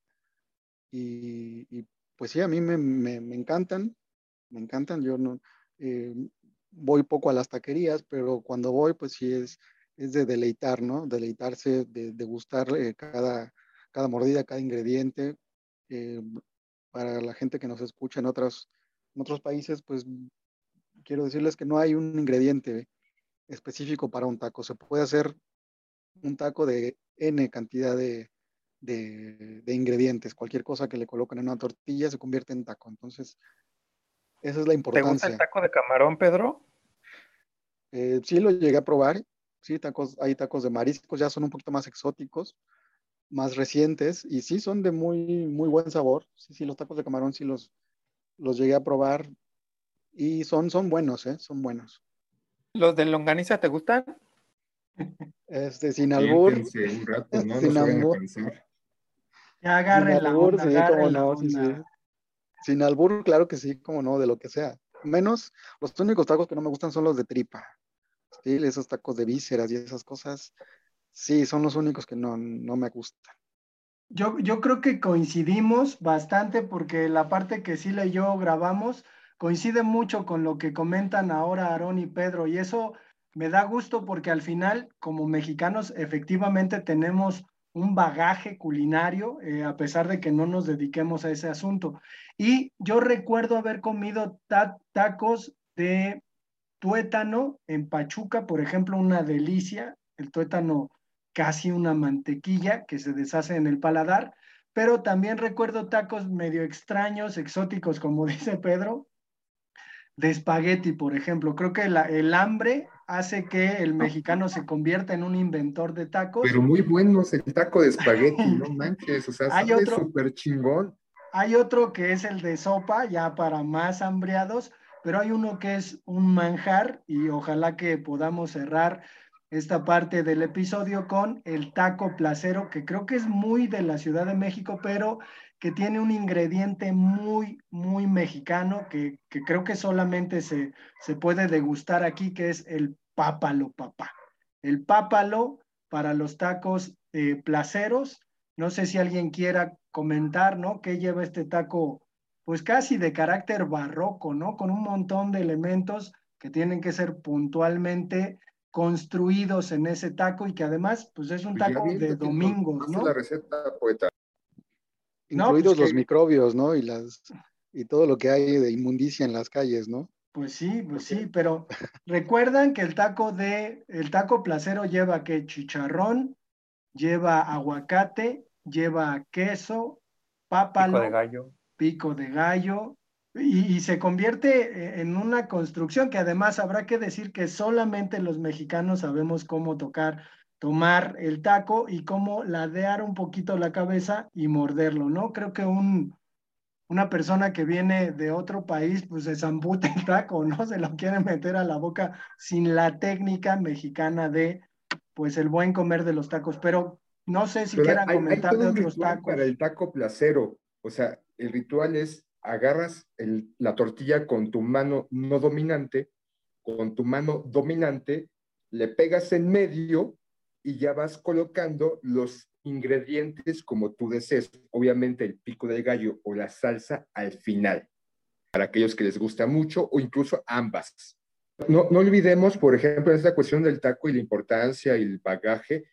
Y, y, pues sí, a mí me, me, me encantan, me encantan. Yo no, eh, voy poco a las taquerías, pero cuando voy, pues sí es, es de deleitar, ¿no? Deleitarse, de, de gustar eh, cada, cada mordida, cada ingrediente. Eh, para la gente que nos escucha en, otros en otros países, pues quiero decirles que no hay un ingrediente específico para un taco. Se puede hacer un taco de N cantidad de, de, de, ingredientes. Cualquier cosa que le coloquen en una tortilla se convierte en taco. Entonces, esa es la importancia. ¿Te gusta el taco de camarón, Pedro? Eh, sí, lo llegué a probar. Sí, tacos, hay tacos de mariscos, ya son un poquito más exóticos, más recientes, y sí son de muy, muy buen sabor. Sí, sí, los tacos de camarón sí los, los llegué a probar y son, son buenos, ¿eh? Son buenos. ¿Los de longaniza te gustan? Este, sin albur. Sí, un rato, ¿no? sin no albur. Ya agarren sin la albur, onda, sí, agarren cómo la no, sí, onda. sí. Sin albur, claro que sí, como no, de lo que sea. Menos, los únicos tacos que no me gustan son los de tripa. Sí, esos tacos de vísceras y esas cosas, sí, son los únicos que no, no me gustan. Yo, yo creo que coincidimos bastante porque la parte que Sila y yo grabamos coincide mucho con lo que comentan ahora Aarón y Pedro y eso me da gusto porque al final como mexicanos efectivamente tenemos un bagaje culinario eh, a pesar de que no nos dediquemos a ese asunto. Y yo recuerdo haber comido ta tacos de tuétano en Pachuca, por ejemplo, una delicia, el tuétano casi una mantequilla que se deshace en el paladar, pero también recuerdo tacos medio extraños, exóticos, como dice Pedro, de espagueti, por ejemplo. Creo que la, el hambre hace que el mexicano se convierta en un inventor de tacos. Pero muy buenos el taco de espagueti, no manches, o sea, Hay otro- súper chingón. Hay otro que es el de sopa, ya para más hambriados, pero hay uno que es un manjar y ojalá que podamos cerrar esta parte del episodio con el taco placero, que creo que es muy de la Ciudad de México, pero que tiene un ingrediente muy, muy mexicano, que, que creo que solamente se, se puede degustar aquí, que es el pápalo, papá. El pápalo para los tacos eh, placeros. No sé si alguien quiera comentar, ¿no? ¿Qué lleva este taco? Pues casi de carácter barroco, ¿no? Con un montón de elementos que tienen que ser puntualmente construidos en ese taco y que además, pues es un Pues taco de domingos, ¿no? la receta, poeta. No, Incluidos pues los que- microbios, ¿no? Y las y todo lo que hay de inmundicia en las calles, ¿no? Pues sí, pues sí, pero recuerdan que el taco de, el taco placero lleva que chicharrón, lleva aguacate, lleva queso, pápalo, Pico de gallo. pico de gallo, y, y se convierte en una construcción que además habrá que decir que solamente los mexicanos sabemos cómo tocar, tomar el taco y cómo ladear un poquito la cabeza y morderlo, ¿no? Creo que un, una persona que viene de otro país, pues se zambuta el taco, ¿no? Se lo quiere meter a la boca sin la técnica mexicana de, pues, el buen comer de los tacos. Pero no sé si quieran hay comentar de otros tacos. para el taco placero. O sea, el ritual es agarras la tortilla con tu mano no dominante, con tu mano dominante, le pegas en medio y ya vas colocando los ingredientes como tú desees. Obviamente el pico del gallo o la salsa al final, para aquellos que les gusta mucho o incluso ambas. No, no olvidemos, por ejemplo, esta cuestión del taco y la importancia y el bagaje,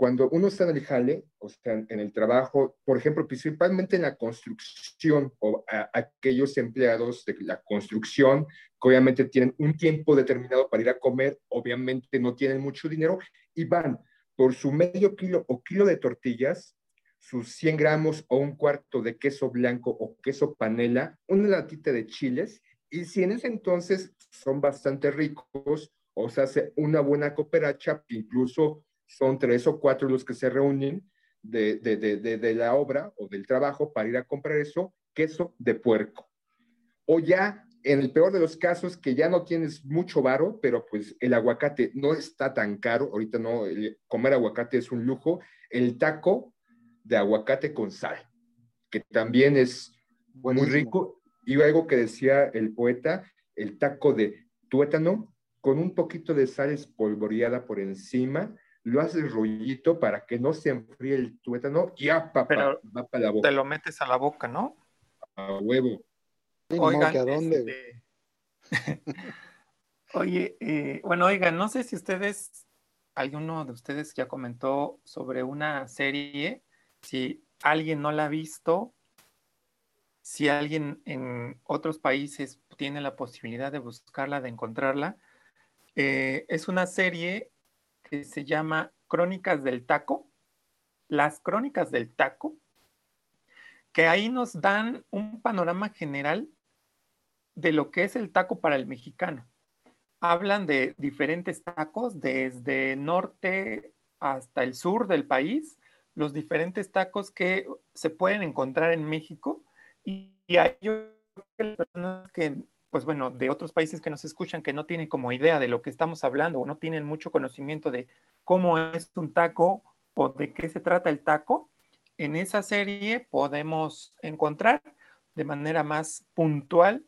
cuando uno está en el jale, o sea, en el trabajo, por ejemplo, principalmente en la construcción o aquellos empleados de la construcción que obviamente tienen un tiempo determinado para ir a comer, obviamente no tienen mucho dinero y van por su medio kilo o kilo de tortillas, sus 100 gramos o un cuarto de queso blanco o queso panela, una latita de chiles, y si en ese entonces son bastante ricos, o se hace una buena cooperacha, incluso son tres o cuatro los que se reúnen de, de, de, de, la obra o del trabajo para ir a comprar eso, queso de puerco. O ya, en el peor de los casos, que ya no tienes mucho varo, pero pues el aguacate no está tan caro, ahorita no, comer aguacate es un lujo, el taco de aguacate con sal, que también es muy rico. Y algo que decía el poeta, el taco de tuétano con un poquito de sal espolvoreada por encima, lo haces rollito para que no se enfríe el tuétano y ya, papá, va para la boca. Te lo metes a la boca, ¿no? A huevo. Oigan, ¿a dónde? Este, Oye, eh, bueno, oigan, no sé si ustedes, alguno de ustedes ya comentó sobre una serie, si alguien no la ha visto, si alguien en otros países tiene la posibilidad de buscarla, de encontrarla, eh, es una serie que se llama Crónicas del Taco, las Crónicas del Taco, que ahí nos dan un panorama general de lo que es el taco para el mexicano. Hablan de diferentes tacos desde norte hasta el sur del país, los diferentes tacos que se pueden encontrar en México y, hay personas que pues bueno, de otros países que nos escuchan que no tienen como idea de lo que estamos hablando o no tienen mucho conocimiento de cómo es un taco o de qué se trata el taco, en esa serie podemos encontrar de manera más puntual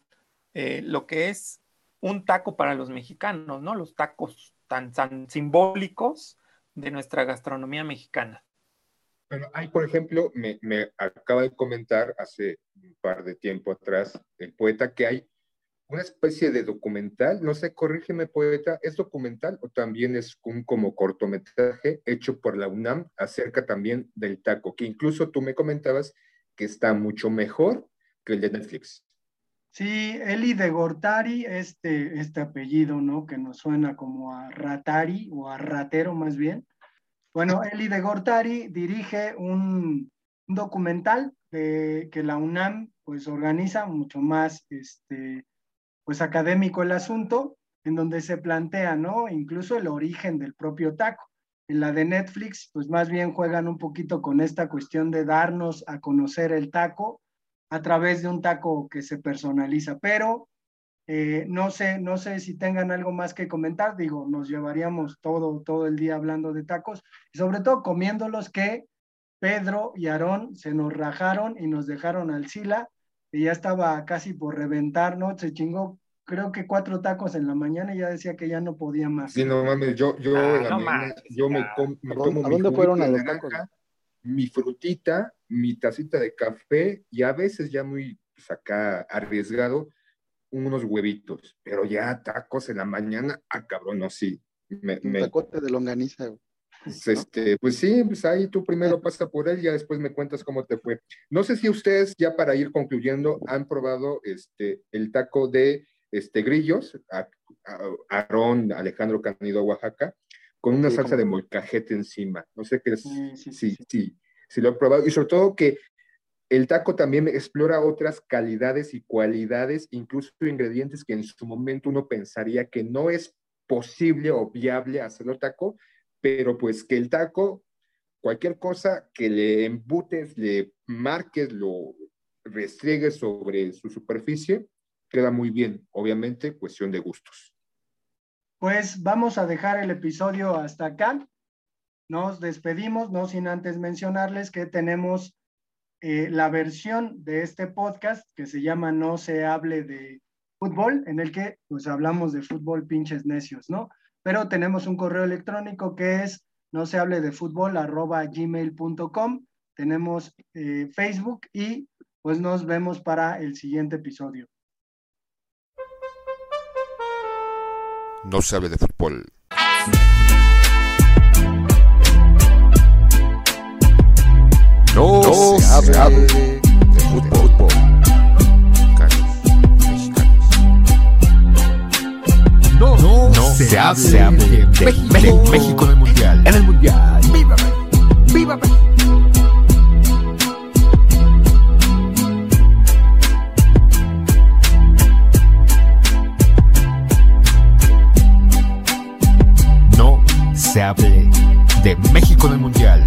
eh, lo que es un taco para los mexicanos, ¿no? Los tacos tan, tan simbólicos de nuestra gastronomía mexicana. Bueno, hay, por ejemplo, me, me, acaba de comentar hace un par de tiempo atrás el poeta que hay una especie de documental, no sé, corrígeme poeta, ¿es documental o también es un como cortometraje hecho por la UNAM acerca también del taco, que incluso tú me comentabas que está mucho mejor que el de Netflix? Sí, Eli de Gortari, este, este apellido, ¿no? Que nos suena como a Ratari o a Ratero más bien. Bueno, Eli de Gortari dirige un, documental de, que la UNAM pues organiza mucho más este, pues académico el asunto, en donde se plantea, ¿no? Incluso el origen del propio taco. En la de Netflix, pues más bien juegan un poquito con esta cuestión de darnos a conocer el taco a través de un taco que se personaliza, pero eh, no sé, no sé si tengan algo más que comentar, digo, nos llevaríamos todo, todo el día hablando de tacos y sobre todo comiéndolos que Pedro y Aarón se nos rajaron y nos dejaron al Sila y ya estaba casi por reventar, ¿no? Se chingó, creo que cuatro tacos en la mañana y ya decía que ya no podía más. Sí, no mames, yo, yo, ah, yo me, me tomo ¿A dónde fueron a los tacos? Mi frutita, mi tacita de café y a veces ya muy pues, acá arriesgado, unos huevitos, pero ya tacos en la mañana, ah, cabrón, no, sí. Me, Un tacote de longaniza, pues, este, pues sí, pues ahí tú primero pasa por él y ya después me cuentas cómo te fue. No sé si ustedes, ya para ir concluyendo, han probado este, el taco de este, grillos, Aarón Alejandro Canido, Oaxaca, con una salsa de molcajete encima. No sé qué es. Sí sí, sí sí, lo he probado. Y sobre todo que el taco también explora otras calidades y cualidades, incluso ingredientes que en su momento uno pensaría que no es posible o viable hacerlo taco, pero pues que el taco, cualquier cosa que le embutes, le marques, lo restriegues sobre su superficie, queda muy bien. Obviamente, cuestión de gustos. Pues vamos a dejar el episodio hasta acá. Nos despedimos, no sin antes mencionarles que tenemos eh, la versión de este podcast que se llama No se hable de fútbol, en el que pues hablamos de fútbol pinches necios, ¿no? Pero tenemos un correo electrónico que es no se hable de fútbol arroba gmail.com, tenemos eh, Facebook y pues nos vemos para el siguiente episodio. No se hable de fútbol. No, se, hable, de fútbol. No, no se, hable, de, México. de México en el Mundial. En el Mundial. ¡Viva México! ¡Viva México! No se hable de México en el Mundial.